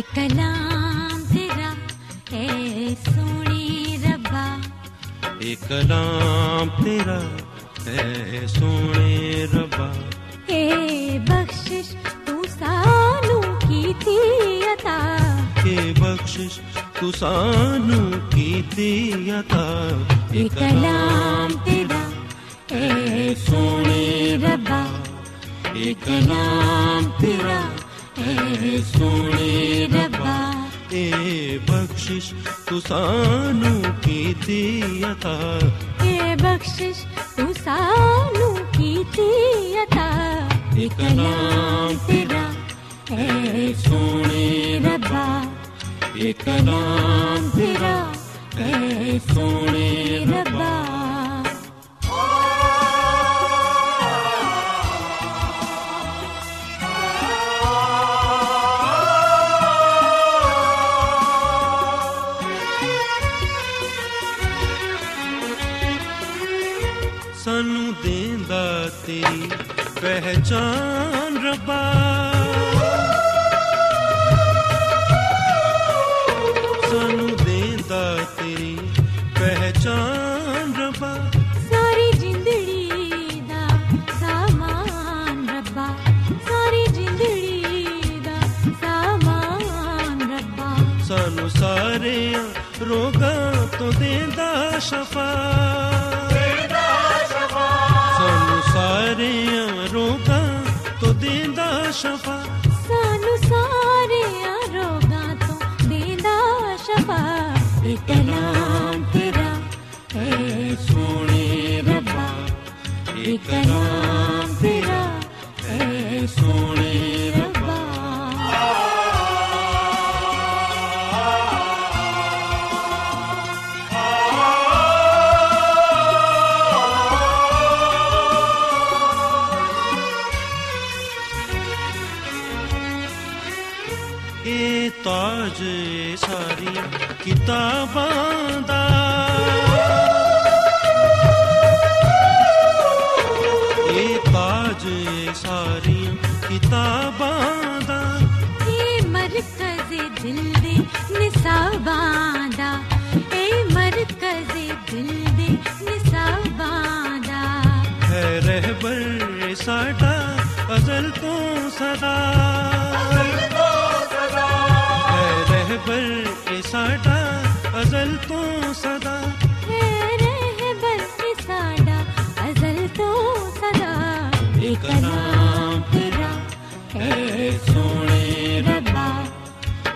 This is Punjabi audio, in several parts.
ਇਹ ਕਲਾਮ ਤੇਰਾ ਐ ਸੋਹਣੀ ਰੱਬਾ ਇਹ ਕਲਾਮ ਤੇਰਾ ਐ ਸੋਹਣੇ ਰੱਬਾ ਏ ਬਖਸ਼ਿਸ਼ ਤੂੰ ਸਾਨੂੰ ਕੀਤੀ ਅਤਾ ਏ ਬਖਸ਼ਿਸ਼ ਤੂੰ ਸਾਨੂੰ ਕੀਤੀ ਅਤਾ ਇਹ ਕਲਾਮ ਤੇਰਾ ਐ ਸੋਹਣੇ ਰੱਬਾ ਇਹ ਕਲਾਮ ਤੇਰਾ ਸੋਹਣੇ ਰੱਬਾ ਏ ਬਖਸ਼ਿਸ਼ ਤੂੰ ਸਾਨੂੰ ਕੀਤੀ ਅਤਾ ਏ ਬਖਸ਼ਿਸ਼ ਤੂੰ ਸਾਨੂੰ ਕੀਤੀ ਅਤਾ ਇਕ ਨਾਮ ਤੇਰਾ ਏ ਸੋਹਣੇ ਰੱਬਾ ਇਕ ਨਾਮ ਤੇਰਾ ਏ ਸੋਹਣੇ ਰੱਬਾ ਤੇਰੀ ਪਹਿਚਾਨ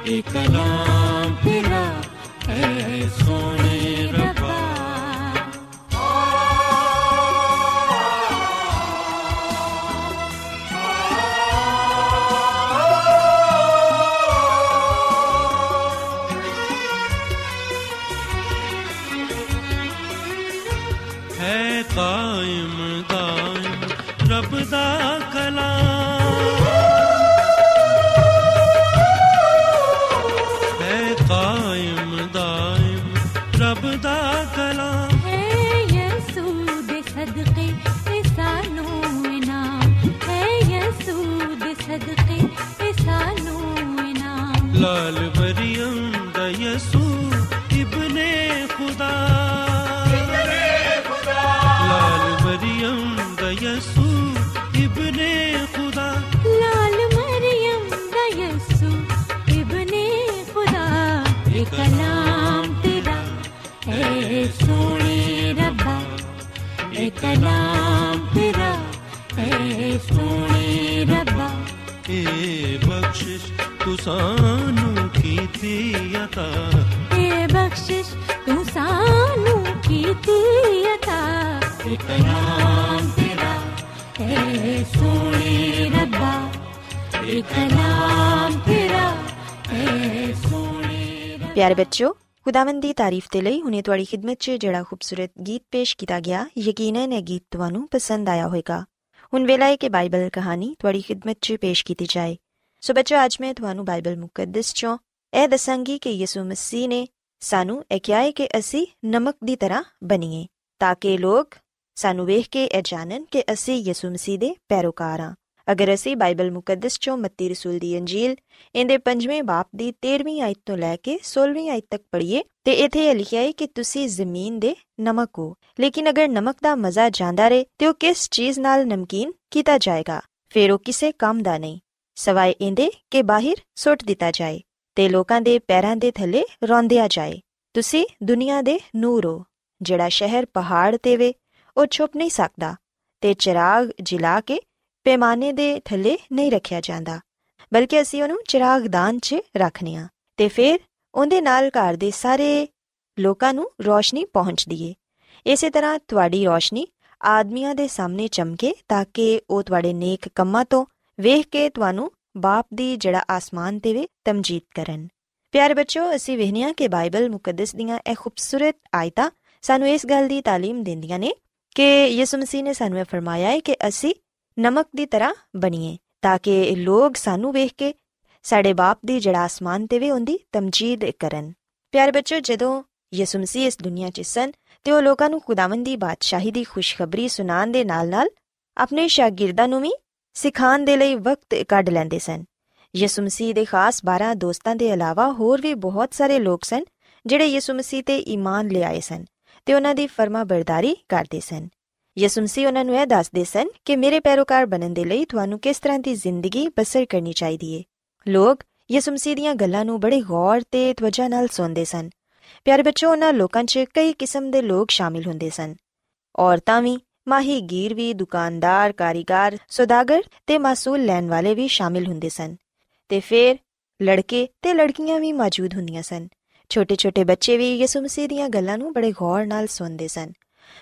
ਇੱਕ ਨਾਮ ਤੇਰਾ ਹੈ ਪਿਆਰੇ ਬੱਚਿਓ ਖੁਦਾਵੰਦ ਦੀ ਤਾਰੀਫ ਤੇ ਲਈ ਹੁਣੇ ਤੁਹਾਡੀ ਖਿਦਮਤ 'ਚ ਜਿਹੜਾ ਖੂਬਸੂਰਤ ਗੀਤ ਪੇਸ਼ ਕੀਤਾ ਗਿਆ ਯਕੀਨਨ ਇਹ ਗੀਤ ਤੁਹਾਨੂੰ ਪਸੰਦ ਆਇਆ ਹੋਵੇਗਾ ਹੁਣ ਵੇਲਾ ਹੈ ਕਿ ਬਾਈਬਲ ਕਹਾਣੀ ਤੁਹਾਡੀ ਖਿਦਮਤ 'ਚ ਪੇਸ਼ ਕੀਤੀ ਜਾਏ ਸੋ ਬੱਚਿਓ ਅੱਜ ਮੈਂ ਤੁਹਾਨੂੰ ਬਾਈਬਲ ਮੁਕੱਦਸ 'ਚੋਂ ਇਹ ਦੱਸਾਂਗੀ ਕਿ ਯਿਸੂ ਮਸੀਹ ਨੇ ਸਾਨੂੰ ਇਹ ਕਿਹਾ ਹੈ ਕਿ ਅਸੀਂ ਨਮਕ ਦੀ ਤਰ੍ਹਾਂ ਬਣੀਏ ਤਾਂ ਕਿ ਲੋਕ ਸਾਨੂੰ ਵੇਖ ਕੇ ਇਹ ਜਾਣਨ ਕਿ ਅਸੀਂ ਯਿਸੂ ਮਸੀਹ ਦੇ ਪੈਰੋਕਾਰ ਹਾਂ ਅਗਰ ਅਸੀਂ ਬਾਈਬਲ ਮੁਕੱਦਸ 'ਚੋਂ ਮੱਤੀ ਰਸੂਲ ਦੀ ਅੰਜੀਲ, ਇਹਦੇ ਪੰਜਵੇਂ ਬਾਪ ਦੀ 13ਵੀਂ ਆਇਤ ਤੋਂ ਲੈ ਕੇ 16ਵੀਂ ਆਇਤ ਤੱਕ ਪੜ੍ਹੀਏ, ਤੇ ਇੱਥੇ ਇਹ ਲਿਖਿਆ ਹੈ ਕਿ ਤੁਸੀਂ ਜ਼ਮੀਨ ਦੇ ਨਮਕ ਹੋ। ਲੇਕਿਨ ਅਗਰ ਨਮਕ ਦਾ ਮਜ਼ਾ ਜਾਂਦਾ ਰਹੇ, ਤੇ ਉਹ ਕਿਸ ਚੀਜ਼ ਨਾਲ ਨਮਕੀਨ ਕੀਤਾ ਜਾਏਗਾ? ਫਿਰ ਉਹ ਕਿਸੇ ਕੰਮ ਦਾ ਨਹੀਂ। ਸਵਾਏ ਇਹਦੇ ਕਿ ਬਾਹਰ ਸੁੱਟ ਦਿੱਤਾ ਜਾਏ, ਤੇ ਲੋਕਾਂ ਦੇ ਪੈਰਾਂ ਦੇ ਥੱਲੇ ਰੌਂਦਿਆ ਜਾਏ। ਤੁਸੀਂ ਦੁਨੀਆ ਦੇ ਨੂਰ ਹੋ, ਜਿਹੜਾ ਸ਼ਹਿਰ ਪਹਾੜ ਤੇ ਵੇ, ਉਹ ਛੁਪ ਨਹੀਂ ਸਕਦਾ, ਤੇ ਚਿਰਾਗ ਜਿਲਾ ਕੇ ਪੈਮਾਨੇ ਦੇ ਥੱਲੇ ਨਹੀਂ ਰੱਖਿਆ ਜਾਂਦਾ, ਬਲਕਿ ਅਸੀਂ ਉਹਨੂੰ ਚਿਰਾਗਦਾਨ 'ਚ ਰੱਖਨੇ ਆ ਤੇ ਫਿਰ ਉਹਦੇ ਨਾਲ ਘਰ ਦੇ ਸਾਰੇ ਲੋਕਾਂ ਨੂੰ ਰੋਸ਼ਨੀ ਪਹੁੰਚਦੀ ਏ ਇਸੇ ਤਰ੍ਹਾਂ ਤੁਹਾਡੀ ਰੋਸ਼ਨੀ ਆਦਮੀਆਂ ਦੇ ਸਾਹਮਣੇ ਚਮਕੇ ਤਾਂ ਕਿ ਉਹ ਤੁਹਾਡੇ ਨੇਕ ਕੰਮਾਂ ਤੋਂ ਵੇਖ ਕੇ ਤੁਹਾਨੂੰ ਬਾਪ ਦੀ ਜਿਹੜਾ ਆਸਮਾਨ ਤੇ ਵੇ ਤਮਜੀਦ ਕਰਨ। ਪਿਆਰੇ ਬੱਚਿਓ, ਅਸੀਂ ਵੇਖਨੀਆ ਕਿ ਬਾਈਬਲ ਮੁਕੱਦਸ ਦੀਆਂ ਇਹ ਖੂਬਸੂਰਤ ਆਇਤਾਂ ਸਾਨੂੰ ਇਸ ਗੱਲ ਦੀ ਤਾਲੀਮ ਦਿੰਦੀਆਂ ਨੇ ਕਿ ਯਿਸੂ ਮਸੀਹ ਨੇ ਸਾਨੂੰ ਇਹ ਫਰਮਾਇਆ ਹੈ ਕਿ ਅਸੀਂ ਨਮਕ ਦੀ ਤਰ੍ਹਾਂ ਬਣੀਏ, ਤਾਂ ਕਿ ਲੋਕ ਸਾਨੂੰ ਵੇਖ ਕੇ ਸਾਡੇ ਬਾਪ ਦੀ ਜਿਹੜਾ ਆਸਮਾਨ ਤੇ ਵੇ ਉਹਦੀ ਤਮਜੀਦ ਕਰਨ। ਪਿਆਰੇ ਬੱਚੋ ਜਦੋਂ ਯਿਸੂ ਮਸੀਹ ਇਸ ਦੁਨੀਆ 'ਚ ਸਨ, ਤੇ ਉਹ ਲੋਕਾਂ ਨੂੰ ਖੁਦਾਵੰਦ ਦੀ ਬਾਦਸ਼ਾਹੀ ਦੀ ਖੁਸ਼ਖਬਰੀ ਸੁਣਾਉਣ ਦੇ ਨਾਲ-ਨਾਲ ਆਪਣੇ ਸ਼ਾਗਿਰਦਾਂ ਨੂੰ ਵੀ ਸਿਖਾਉਣ ਦੇ ਲਈ ਵਕਤ ਕੱਢ ਲੈਂਦੇ ਸਨ। ਯਿਸੂ ਮਸੀਹ ਦੇ ਖਾਸ 12 ਦੋਸਤਾਂ ਦੇ ਇਲਾਵਾ ਹੋਰ ਵੀ ਬਹੁਤ ਸਾਰੇ ਲੋਕ ਸਨ, ਜਿਹੜੇ ਯਿਸੂ ਮਸੀਹ ਤੇ ਈਮਾਨ ਲਿਆਏ ਸਨ ਤੇ ਉਹਨਾਂ ਦੀ ਫਰਮਾ ਬਰਦਾਰੀ ਕਰਦੇ ਸਨ। ਯਿਸੂ ਮਸੀਹ ਉਹਨਾਂ ਨੂੰ ਇਹ ਦੱਸਦੇ ਸਨ ਕਿ ਮੇਰੇ ਪੈਰੋਕਾਰ ਬਣਨ ਦੇ ਲਈ ਤੁਹਾਨੂੰ ਕਿਸ ਤਰ੍ਹਾਂ ਦੀ ਜ਼ਿੰਦਗੀ ਬਸਰ ਕਰਨੀ ਚਾਹੀਦੀ ਏ? ਲੋਕ ਯਿਸੂ ਮਸੀਹ ਦੀਆਂ ਗੱਲਾਂ ਨੂੰ ਬੜੇ ਗੌਰ ਤੇ ਤਵੱਜਾ ਨਾਲ ਸੁਣਦੇ ਸਨ। ਪਿਆਰੇ ਬੱਚੋ ਉਹਨਾਂ ਲੋਕਾਂ 'ਚ ਕਈ ਕਿਸਮ ਦੇ ਲੋਕ ਸ਼ਾਮਿਲ ਹੁੰਦੇ ਸਨ। ਔਰਤਾਂ ਵੀ ਮਾਹੀਗੀਰ ਵੀ, ਦੁਕਾਨਦਾਰ, ਕਾਰੀਗਰ, ਸੌਦਾਗਰ ਤੇ ਮਾਸੂਲ ਲੈਣ ਵਾਲੇ ਵੀ ਸ਼ਾਮਿਲ ਹੁੰਦੇ ਸਨ। ਤੇ ਫਿਰ ਲੜਕੇ ਤੇ ਲੜਕੀਆਂ ਵੀ ਮੌਜੂਦ ਹੁੰਦੀਆਂ ਸਨ। ਛੋਟੇ-ਛੋਟੇ ਬੱਚੇ ਵੀ ਯਿਸੂ ਮਸੀਹ ਦੀਆਂ ਗੱਲਾਂ ਨੂੰ ਬੜੇ ਗੌਰ ਨਾਲ ਸੁਣਦੇ ਸਨ।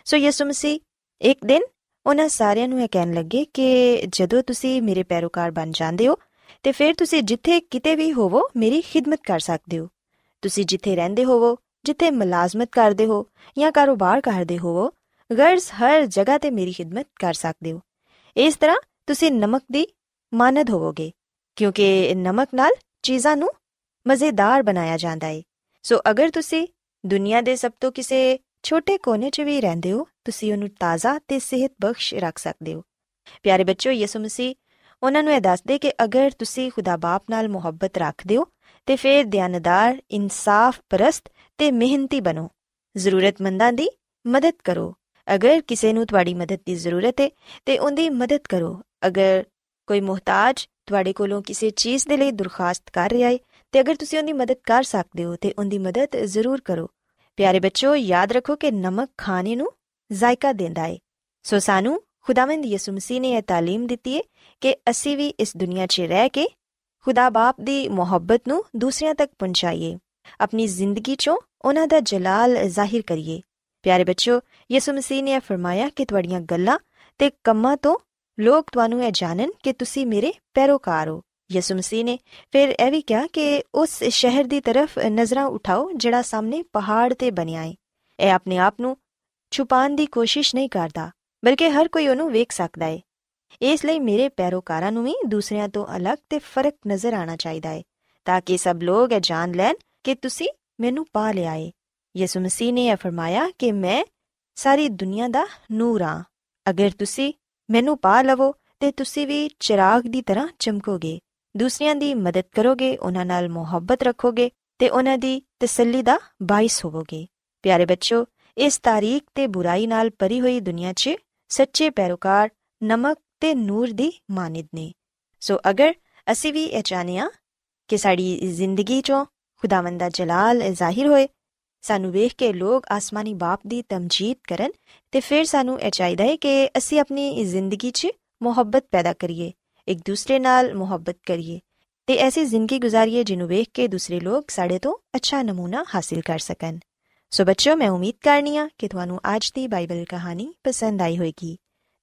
ਸੋ ਯਿਸੂ ਮਸੀਹ ਇੱਕ ਦਿਨ ਉਹਨਾਂ ਸਾਰਿਆਂ ਨੂੰ ਇਹ ਕਹਿਣ ਲੱਗੇ ਕਿ ਜਦੋਂ ਤੁਸੀਂ ਮੇਰੇ ਪੈਰੋਕਾਰ ਬਣ ਜਾਂਦੇ ਹੋ, ਤੇ ਫਿਰ ਤੁਸੀਂ ਜਿੱਥੇ ਕਿਤੇ ਵੀ ਹੋਵੋ, ਮੇਰੀ ਖਿਦਮਤ ਕਰ ਸਕਦੇ ਹੋ। ਤੁਸੀਂ ਜਿੱਥੇ ਰਹਿੰਦੇ ਹੋਵੋ, ਜਿੱਥੇ ਮੁਲਾਜ਼ਮਤ ਕਰਦੇ ਹੋ ਜਾਂ ਕਾਰੋਬਾਰ ਕਰਦੇ ਹੋਵੋ, ਗਰਜ਼ ਹਰ ਜਗ੍ਹਾ ਤੇ ਮੇਰੀ ਖਿਦਮਤ ਕਰ ਸਕਦੇ ਹੋ। ਇਸ ਤਰ੍ਹਾਂ ਤੁਸੀਂ ਨਮਕ ਦੀ ਮਾਨਦ ਹੋਵੋਗੇ, ਕਿਉਂਕਿ ਨਮਕ ਨਾਲ ਚੀਜ਼ਾਂ ਨੂੰ ਮਜ਼ੇਦਾਰ ਬਣਾਇਆ ਜਾਂਦਾ ਹੈ ਸੋ ਅਗਰ ਤੁਸੀਂ ਦੁਨੀਆ ਦੇ ਸਭ ਤੋਂ ਕਿਸੇ ਛੋਟੇ ਕੋਨੇ 'ਚ ਵੀ ਰਹਿੰਦੇ ਹੋ, ਤੁਸੀਂ ਉਹਨੂੰ ਤਾਜ਼ਾ ਤੇ ਸਿਹਤ ਬਖਸ਼ ਰੱਖ ਸਕਦੇ ਹੋ। ਪਿਆਰੇ ਬੱਚੋ ਯਿਸੂ ਮਸੀਹ, ਉਹਨਾਂ ਨੂੰ ਇਹ ਦੱਸਦੇ ਕਿ ਅਗਰ ਤੁਸੀਂ ਖੁਦਾ ਬਾਪ ਨਾਲ ਮੁਹੱਬਤ ਰੱਖਦੇ ਹੋ, ਤੇ ਫਿਰ ਦਿਆਨਦਾਰ, ਇਨਸਾਫ ਪਰਸਤ ਤੇ ਮਿਹਨਤੀ ਬਣੋ। ਜ਼ਰੂਰਤਮੰਦਾਂ ਦੀ ਮਦਦ ਕਰੋ। ਅਗਰ ਕਿਸੇ ਨੂੰ ਤੁਹਾਡੀ ਮਦਦ ਦੀ ਜ਼ਰੂਰਤ ਹੈ, ਤੇ ਉਹਦੀ ਮਦਦ ਕਰੋ। ਅਗਰ ਕੋਈ ਮੁਹਤਾਜ ਤੁਹਾਡੇ ਕੋਲੋਂ ਕਿਸੇ ਚੀਜ਼ ਦੇ ਲਈ ਦਰਖਾਸਤ ਕਰ ਰਿਹਾ ਹੈ, ਤੇ ਅਗਰ ਤੁਸੀਂ ਉਹਦੀ ਮਦਦ ਕਰ ਸਕਦੇ ਹੋ, ਤੇ ਉਹਦੀ ਮਦਦ ਜ਼ਰੂਰ ਕਰੋ। ਪਿਆਰੇ ਬੱਚੋ ਯਾਦ ਰੱਖੋ ਕਿ ਨਮਕ ਖਾਣੇ ਨੂੰ ਜ਼ਾਇਕਾ ਦਿੰਦਾ ਹੈ ਸੋ ਸਾਨੂੰ ਖੁਦਾਵੰਦ ਯਿਸੂ ਮਸੀਹ ਨੇ ਇਹ ਤਾਲੀਮ ਦਿੱਤੀ ਹੈ ਕਿ ਅਸੀਂ ਵੀ ਇਸ ਦੁਨੀਆ 'ਚ ਰਹਿ ਕੇ ਖੁਦਾ ਬਾਪ ਦੀ ਮੁਹੱਬਤ ਨੂੰ ਦੂਸਰਿਆਂ ਤੱਕ ਪਹੁੰਚਾਈਏ। ਆਪਣੀ ਜ਼ਿੰਦਗੀ 'ਚੋਂ ਉਹਨਾਂ ਦਾ ਜਲਾਲ ਜ਼ਾਹਿਰ ਕਰੀਏ। ਪਿਆਰੇ ਬੱਚੋ ਯਿਸੂ ਮਸੀਹ ਨੇ ਇਹ ਫਰਮਾਇਆ ਕਿ ਤੁਹਾਡੀਆਂ ਗੱਲਾਂ ਤੇ ਕੰਮਾਂ ਤੋਂ ਲੋਕ ਤੁਹਾਨੂੰ ਇਹ ਜਾਣਨ ਕਿ ਤੁਸੀਂ ਮੇਰੇ ਪੈਰੋਕਾਰ ਹੋ। ਯਿਸੂ ਮਸੀਹ ਨੇ। ਫਿਰ ਇਹ ਵੀ ਕਿਹਾ ਕਿ ਉਸ ਸ਼ਹਿਰ ਦੀ ਤਰਫ ਨਜ਼ਰਾਂ ਉਠਾਓ ਜਿਹੜਾ ਸਾਹਮਣੇ ਪਹਾੜ ਤੇ ਬਣਿਆ ਹੈ ਇਹ ਆਪਣੇ ਆਪ ਨੂੰ ਛੁਪਾਉਣ ਦੀ ਕੋਸ਼ਿਸ਼ ਨਹੀਂ ਕਰਦਾ, ਬਲਕਿ ਹਰ ਕੋਈ ਉਹਨੂੰ ਵੇਖ ਸਕਦਾ ਹੈ ਇਸ ਲਈ ਮੇਰੇ ਪੈਰੋਕਾਰਾਂ ਨੂੰ ਵੀ ਦੂਸਰਿਆਂ ਤੋਂ ਅਲੱਗ ਤੇ ਫ਼ਰਕ ਨਜ਼ਰ ਆਣਾ ਚਾਹੀਦਾ ਹੈ ਤਾਂ ਕਿ ਸਭ ਲੋਕ ਇਹ ਜਾਣ ਲੈਣ ਕਿ ਤੁਸੀਂ ਮੈਨੂੰ ਪਾ ਲਿਆ ਏ। ਯਿਸੂ ਮਸੀਹ ਨੇ ਇਹ ਫਰਮਾਇਆ ਕਿ ਮੈਂ ਸਾਰੀ ਦੁਨੀਆ ਦਾ ਨੂਰ ਹਾਂ ਅਗਰ ਤੁਸੀਂ ਮੈਨੂੰ ਪਾ ਲਵੋ, ਤੇ ਤੁਸੀਂ ਵੀ ਚਿਰਾਗ ਦੀ ਤਰ੍ਹਾਂ ਚਮਕੋਗੇ। ਦੂਸਰਿਆਂ ਦੀ ਮਦਦ ਕਰੋਗੇ, ਉਹਨਾਂ ਨਾਲ ਮੁਹੱਬਤ ਰੱਖੋਗੇ ਤੇ ਉਹਨਾਂ ਦੀ ਤਸੱਲੀ ਦਾ ਬਾਇਸ ਹੋਵੋਗੇ। ਪਿਆਰੇ ਬੱਚੋ ਇਸ ਤਾਰੀਖ ਤੇ ਬੁਰਾਈ ਨਾਲ ਭਰੀ ਹੋਈ ਦੁਨੀਆ 'ਚ ਸੱਚੇ ਪੈਰੋਕਾਰ ਨਮਕ ਤੇ ਨੂਰ ਦੀ ਮਾਨਿਦ ਨੇ। ਸੋ ਅਗਰ ਅਸੀਂ ਵੀ ਇਹ ਚਾਹਨੇ ਆ ਕਿ ਸਾਡੀ ਜ਼ਿੰਦਗੀ 'ਚੋਂ ਖੁਦਾਵੰਦ ਦਾ ਜਲਾਲ ਜ਼ਾਹਿਰ ਹੋਏ, ਸਾਨੂੰ ਵੇਖ ਕੇ ਲੋਕ ਆਸਮਾਨੀ ਬਾਪ ਦੀ ਤਮਜੀਦ ਕਰਨ ਤੇ ਫਿਰ ਸਾਨੂੰ ਇਹ ਚਾਹੀਦਾ ਹੈ ਕਿ ਅਸੀਂ ਆਪਣੀ ਜ਼ਿੰਦਗੀ 'ਚ ਮੁਹੱਬਤ ਪੈਦਾ ਕਰੀਏ। ਇੱਕ ਦੂਸਰੇ ਨਾਲ ਮੁਹੱਬਤ ਕਰੀਏ ਤੇ ਐਸੀ ਜ਼ਿੰਦਗੀ ਗੁਜ਼ਾਰੀਏ ਜਿਹਨੂੰ ਵੇਖ ਕੇ ਦੂਸਰੇ ਲੋਕ ਸਾਡੇ ਤੋਂ ਅੱਛਾ ਨਮੂਨਾ ਹਾਸਿਲ ਕਰ ਸਕਣ ਸੋ ਬੱਚਿਓ ਮੈਂ ਉਮੀਦ ਕਰਨੀ ਆ ਕਿ ਤੁਹਾਨੂੰ ਅੱਜ ਦੀ ਬਾਈਬਲ ਕਹਾਣੀ ਪਸੰਦ ਆਈ ਹੋਵੇਗੀ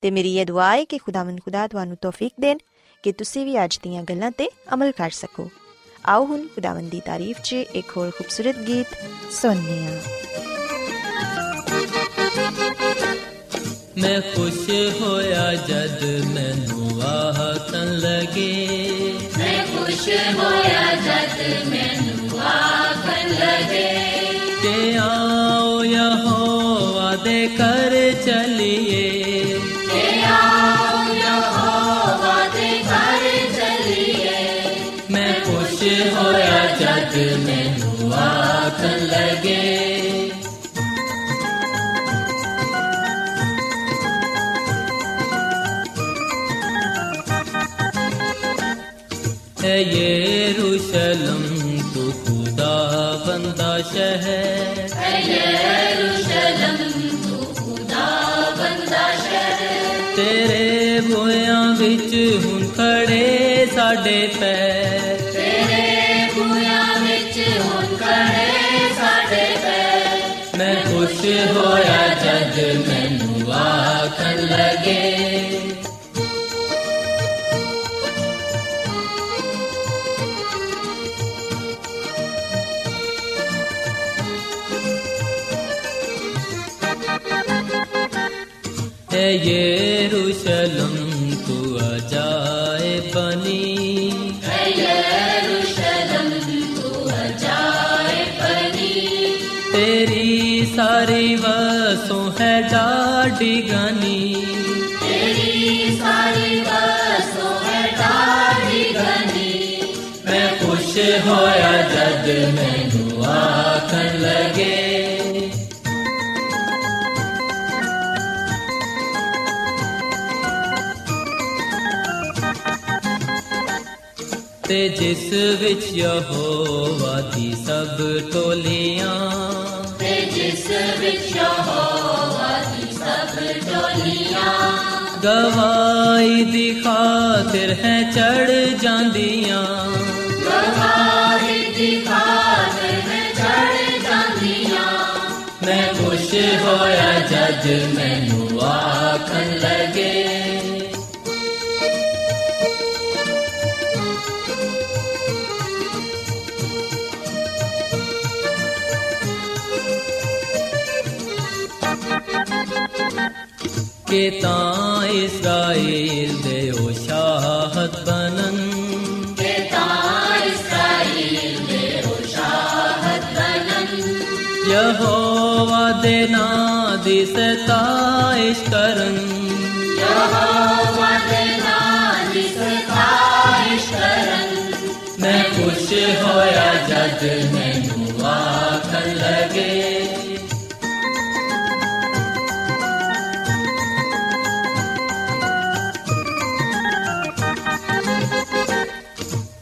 ਤੇ ਮੇਰੀ ਇਹ ਦੁਆ ਹੈ ਕਿ ਖੁਦਾਵੰਦ ਖੁਦਾ ਤੁਹਾਨੂੰ ਤੌਫੀਕ ਦੇਣ ਕਿ ਤੁਸੀਂ ਵੀ ਅੱਜ ਦੀਆਂ ਗੱਲਾਂ ਤੇ ਅਮਲ ਕਰ ਸਕੋ ਆਓ ਹੁਣ ਖੁਦਾਵੰਦ ਦੀ ਤਾਰੀਫ 'ਚ ਇੱਕ ਹੋਰ ਖੂਬਸੂਰਤ ਗੀਤ ਸੁਣਨੇ ਆ ਮੈਂ ਖੁਸ਼ ਹੋਇਆ ਜਦ ਮੈਨੂੰ ਆਖਣ ਲਗੇ। ਮੈਂ ਖੁਸ਼ ਹੋਇਆ ਜਦ ਮੈਨੂੰ ਆਖਣ ਲਗੇ। ਯਰੂਸ਼ਲਮ ਤੂੰ ਖੁਦਾ ਬੰਦਾ ਸ਼ਹਿਰ ਹੈ ਯਰੂਸ਼ਲਮ ਤੂੰ ਖੁਦਾ ਬੰਦਾ ਸ਼ਹਿਰ ਤੇਰੇ ਬੋਇਆਂ ਵਿੱਚ ਹੁਣ ਖੜੇ ਸਾਡੇ ਪੈਰ ਤੇਰੇ ਬੋਇਆਂ ਵਿੱਚ ਹੁਣ ਖੜੇ ਸਾਡੇ ਪੈਰ ਮੈਂ ਖੁਸ਼ ਹੋਇਆ ਜਦ ਮੈਨੂੰ ਆਖਣ ਲੱਗੇ Yeah. ਤੇ ਜਿਸ ਵਿੱਚ ਯਹੋਵਾ ਦੀ ਸਭ ਟੋਲੀਆਂ। ਤੇ ਜਿਸ ਵਿੱਚ ਯਹੋਵਾ ਦੀ ਸਭ ਟੋਲੀਆਂ। ਗਵਾਈ ਦੀ ਖਾਤਰ ਹੈ ਚੜ ਜਾਂਦੀਆਂ। ਗਵਾਹੀ ਦੀ ਖਾਤਰ ਹੈ ਚੜ ਜਾਂਦੀਆਂ। ਮੈਂ ਖੁਸ਼ ਹੋਇਆ ਜਦ ਮੈਨੂੰ ਆਖਣ ਕਿ ਤਾਂ ਇਸਰਾਇਲ ਦੇ ਉਹ ਸ਼ਾਹਤ ਬਨਨ ਤੇ ਤਾਂ ਇਸਰਾਇਲ ਦੇ ਉਹ ਸ਼ਾਹਦ ਬਣਨ। ਯਹੋਵਾ ਦੇ ਨਾਂ ਦੀ ਸਤਾਇਸ਼ ਕਰਨ। ਯਹੋਵਾ ਦੇ ਨਾਂ ਦੀ ਸਤਾਇਸ਼ ਕਰਨ। ਮੈਂ ਖੁਸ਼ ਹੋਇਆ ਜਦ ਮੈਨੂੰ ਆਖਣ ਲਗੇ।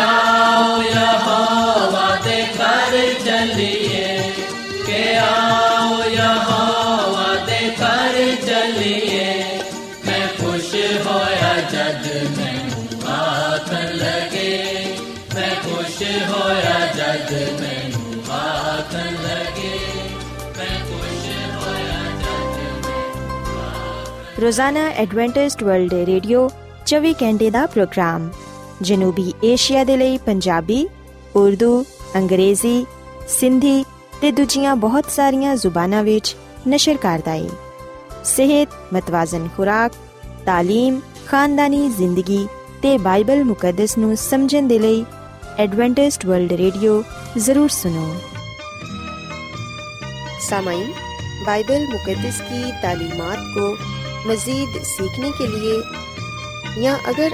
ਆਓ ਯਹੋਵਾ ਦੇ ਘਰ ਚੱਲੀਏ। ਕਿ ਆਓ, ਯਹੋਵਾ ਦੇ ਘਰ ਚੱਲੀਏ। ਮੈਂ ਖੁਸ਼ ਹੋਇਆ ਜਦ ਮੈਨੂੰ ਆਖਣ ਲਗੇ। ਮੈਂ ਖੁਸ਼ ਹੋਇਆ ਜਦ ਮੈਨੂੰ ਆਖਣ ਲਗੇ। ਮੈਂ ਖੁਸ਼ ਹੋਇਆ ਜਦ ਰੋਜ਼ਾਨਾ ਐਡਵੈਂਟਿਸਟ ਵਰਲਡ ਰੇਡੀਓ 24 ਘੰਟੇ ਦਾ ਪ੍ਰੋਗਰਾਮ। ਜਨੂਬੀ ਏਸ਼ੀਆ ਦੇ ਲਈ ਪੰਜਾਬੀ ਉਰਦੂ ਅੰਗਰੇਜ਼ੀ ਸਿੰਧੀ ਤੇ ਦੂਜੀਆਂ ਬਹੁਤ ਸਾਰੀਆਂ ਜ਼ੁਬਾਨਾਂ ਵਿੱਚ ਨਸ਼ਰ ਕਰਦਾ ਹੈ ਸਿਹਤ ਮਤਵਾਜ਼ਨ ਖੁਰਾਕ تعلیم ਖਾਨਦਾਨੀ ਜ਼ਿੰਦਗੀ ਤੇ ਬਾਈਬਲ ਮੁਕੱਦਸ ਨੂੰ ਸਮਝਣ ਦੇ ਲਈ ਐਡਵੈਂਟਿਸਟ ਵਰਲਡ ਰੇਡੀਓ ਜ਼ਰੂਰ ਸੁਨੋ सामाइन बाइबल मुकद्दस की तालीमात को मज़ीद सीखने के लिए या अगर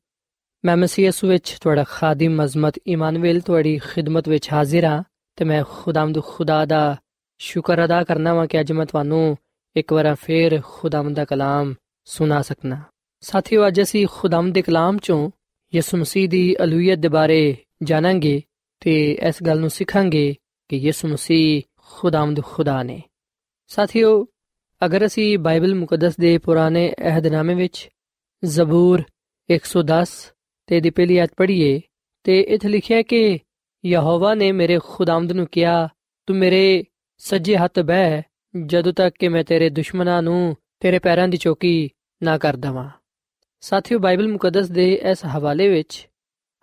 ਮੈਂ ਮਸੀਹ ਯਿਸੂ ਵਿੱਚ ਤੁਹਾਡਾ ਖਾਦਮ ਅਜ਼ਮਤ ਇਮਾਨੁਅਲ ਤੁਹਾਡੀ ਖਿਦਮਤ ਵਿੱਚ ਹਾਜ਼ਰ ਹਾਂ ਤੇ ਮੈਂ ਖੁਦਾਵੰਦ ਖੁਦਾ ਦਾ ਸ਼ੁਕਰ ਅਦਾ ਕਰਨਾ ਵਾਂ ਕਿ ਅੱਜ ਮੈਂ ਤੁਹਾਨੂੰ ਇੱਕ ਵਾਰ ਫੇਰ ਖੁਦਾਵੰਦ ਦਾ ਕਲਾਮ ਸੁਣਾ ਸਕਣਾ ਸਾਥੀਓ, ਅੱਜ ਅਸੀਂ ਖੁਦਾਵੰਦ ਦੇ ਕਲਾਮ ਚੋਂ ਯਿਸੂ ਮਸੀਹ ਦੀ ਅਲੂਹੀਅਤ ਦੇ ਬਾਰੇ ਜਾਣਾਂਗੇ ਤੇ ਇਸ ਗੱਲ ਨੂੰ ਸਿੱਖਾਂਗੇ ਕਿ ਯਿਸੂ ਮਸੀਹ ਖੁਦਾਵੰਦ ਖੁਦਾ ਨੇ। ਸਾਥੀਓ, ਅਗਰ ਅਸੀਂ ਬਾਈਬਲ ਮੁਕੱਦਸ ਦੇ ਪੁਰਾਣੇ ਅਹਿਦਨਾਮੇ ਵਿੱਚ ਜ਼ਬੂਰ 110 ਤੇ ਦੀ ਪਹਿਲੀ ਆਇਤ ਪੜ੍ਹੀਏ ਤੇ ਇੱਥੇ ਲਿਖਿਆ ਕਿ ਯਹੋਵਾ ਨੇ ਮੇਰੇ ਖੁਦਾਵੰਦ ਨੂੰ ਕਿਹਾ, ਤੂੰ ਮੇਰੇ ਸੱਜੇ ਹੱਥ ਬਹਿ, ਜਦੋਂ ਤੱਕ ਕਿ ਮੈਂ ਤੇਰੇ ਦੁਸ਼ਮਣਾਂ ਨੂੰ ਤੇਰੇ ਪੈਰਾਂ ਦੀ ਚੌਕੀ ਨਾ ਕਰ ਦਵਾਂ। ਸਾਥੀਓ, ਬਾਈਬਲ ਮੁਕੱਦਸ ਦੇ ਇਸ ਹਵਾਲੇ ਵਿੱਚ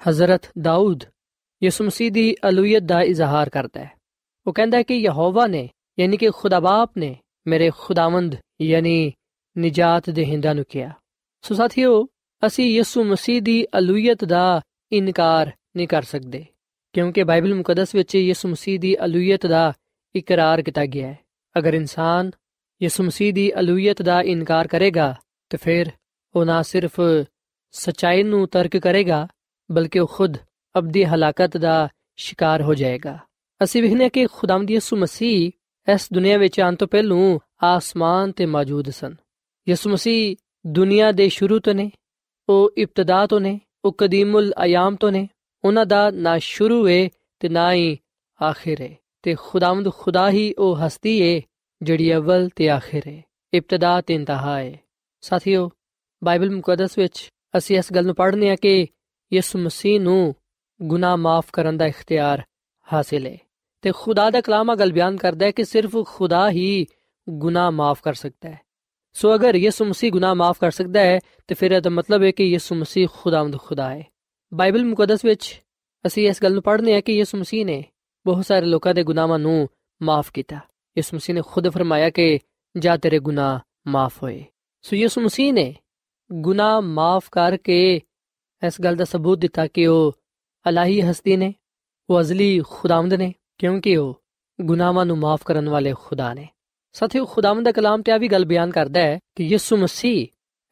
ਹਜ਼ਰਤ ਦਾਊਦ ਯਿਸੂ ਮਸੀਹ ਦੀ ਅਲੂਹੀਅਤ ਦਾ ਇਜ਼ਹਾਰ ਕਰਦਾ ਹੈ। ਉਹ ਕਹਿੰਦਾ ਹੈ ਕਿ ਯਹੋਵਾ ਨੇ, ਯਾਨੀ ਕਿ ਖੁਦਾ ਬਾਪ ਨੇ, ਮੇਰੇ ਖੁਦਾਵੰਦ, ਯਾਨੀ ਨਜਾਤ ਦੇ ਹਿੰਦਾਂ ਨੂੰ ਕਿਹਾ। ਸੋ ਸਾਥੀਓ ਅਸੀਂ ਯਿਸੂ ਮਸੀਹ ਦੀ ਅਲੂਹੀਅਤ ਦਾ ਇਨਕਾਰ ਨਹੀਂ ਕਰ ਸਕਦੇ, ਕਿਉਂਕਿ ਬਾਈਬਲ ਮੁਕੱਦਸ ਵਿੱਚ ਯਿਸੂ ਮਸੀਹ ਦੀ ਅਲੂਹੀਅਤ ਦਾ ਇਕਰਾਰ ਕੀਤਾ ਗਿਆ ਹੈ। ਅਗਰ ਇਨਸਾਨ ਯਿਸੂ ਮਸੀਹ ਦੀ ਅਲੂਹੀਅਤ ਦਾ ਇਨਕਾਰ ਕਰੇਗਾ, ਤਾਂ ਫਿਰ ਉਹ ਨਾ ਸਿਰਫ ਸਚਾਈ ਨੂੰ ਤਰਕ ਕਰੇਗਾ, ਬਲਕਿ ਉਹ ਖੁਦ ਅਬਦੀ ਹਲਾਕਤ ਦਾ ਸ਼ਿਕਾਰ ਹੋ ਜਾਏਗਾ। ਅਸੀਂ ਵਿਖਨੇ ਕਿ ਖੁਦਾਵੰਦ ਯਿਸੂ ਮਸੀਹ ਇਸ ਦੁਨੀਆ ਵਿੱਚ ਆਉਣ ਤੋਂ ਪਹਿਲੂ ਆਸਮਾਨ ਤੇ ਮੌਜੂਦ ਸਨ। ਯਿਸੂ ਮਸੀਹ ਦੁਨੀਆ ਦੇ ਸ਼ੁਰੂ ਤੋਂ ਨੇ ਉਹ ਇਬਤਦਾ ਤੋਂ ਨੇ, ਉਹ ਕਦੀਮੁਲ ਅਯਾਮ ਤੋਂ ਨੇ, ਉਹਨਾਂ ਦਾ ਨਾ ਸ਼ੁਰੂ ਹੈ ਤੇ ਨਾ ਹੀ ਆਖਿਰ ਹੈ ਤੇ ਖੁਦਾਵੰਦ ਖੁਦਾ ਹੀ ਉਹ ਹਸਤੀ ਹੈ ਜਿਹੜੀ ਅਵਲ ਤੇ ਆਖਿਰ ਹੈ ਇਬਤਦਾ ਤੇ ਇੰਤਹਾ ਹੈ ਸਾਥੀਓ, ਬਾਈਬਲ ਮੁਕੱਦਸ ਵਿੱਚ ਅਸੀਂ ਇਸ ਗੱਲ ਨੂੰ ਪੜ੍ਹਨੇ ਆ ਕਿ ਯਿਸੂ ਮਸੀਹ ਨੂੰ ਗੁਨਾਹ ਮਾਫ ਕਰਨ ਦਾ ਇਖਤਿਆਰ ਹਾਸਿਲ ਹੈ ਤੇ ਖੁਦਾ ਦਾ ਕਲਾਮ ਅਗਲ ਬਿਆਨ ਕਰਦਾ ਹੈ ਕਿ ਸਿਰਫ ਖੁਦਾ ਹੀ ਗੁਨਾਹ ਮਾਫ ਕਰ ਸਕਦਾ ਹੈ। ਸੋ ਅਗਰ ਯਿਸੂ ਮਸੀਹ ਗੁਨਾਹ ਮਾਫ ਕਰ ਸਕਦਾ ਹੈ ਤੇ ਫਿਰ ਇਹਦਾ ਮਤਲਬ ਹੈ ਕਿ ਯਿਸੂ ਮਸੀਹ ਖੁਦਾਵੰਦ ਖੁਦਾ ਹੈ ਬਾਈਬਲ ਮੁਕੱਦਸ ਵਿੱਚ ਅਸੀਂ ਇਸ ਗੱਲ ਨੂੰ ਪੜ੍ਹਨੇ ਆ ਕਿ ਯਿਸੂ ਮਸੀਹ ਨੇ ਬਹੁਤ ਸਾਰੇ ਲੋਕਾਂ ਦੇ ਗੁਨਾਹਾਂ ਨੂੰ ਮਾਫ ਕੀਤਾ ਯਿਸੂ ਮਸੀਹ ਨੇ ਖੁਦ ਫਰਮਾਇਆ ਕਿ ਜਾ ਤੇਰੇ ਗੁਨਾਹ ਮਾਫ ਹੋਏ ਸੋ ਯਿਸੂ ਮਸੀਹ ਨੇ ਗੁਨਾਹ ਮਾਫ ਕਰਕੇ ਇਸ ਗੱਲ ਦਾ ਸਬੂਤ ਦਿੱਤਾ ਕਿ ਉਹ ਅਲਾਹੀ ਹਸਤੀ ਨੇ ਉਹ ਅਜ਼ਲੀ ਖੁਦਾਵੰਦ ਨੇ ਕਿਉਂਕਿ ਉਹ ਗੁਨਾਹਾਂ ਨੂੰ ਮਾਫ ਕਰਨ ਵਾਲੇ ਖੁਦਾ ਨੇ ਸਾਥੀਓ, ਖੁਦਾਵੰਦ ਦਾ ਕਲਾਮ ਤੇ ਆ ਵੀ ਗੱਲ ਬਿਆਨ ਕਰਦਾ ਹੈ ਕਿ ਯਿਸੂ ਮਸੀਹ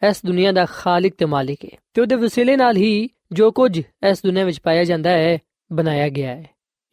ਇਸ ਦੁਨੀਆ ਦਾ ਖਾਲਕ ਤੇ ਮਾਲਿਕ ਹੈ ਤੇ ਉਹਦੇ ਵਸੀਲੇ ਨਾਲ ਹੀ ਜੋ ਕੁਝ ਇਸ ਦੁਨੀਆ ਵਿੱਚ ਪਾਇਆ ਜਾਂਦਾ ਹੈ, ਬਣਾਇਆ ਗਿਆ ਹੈ।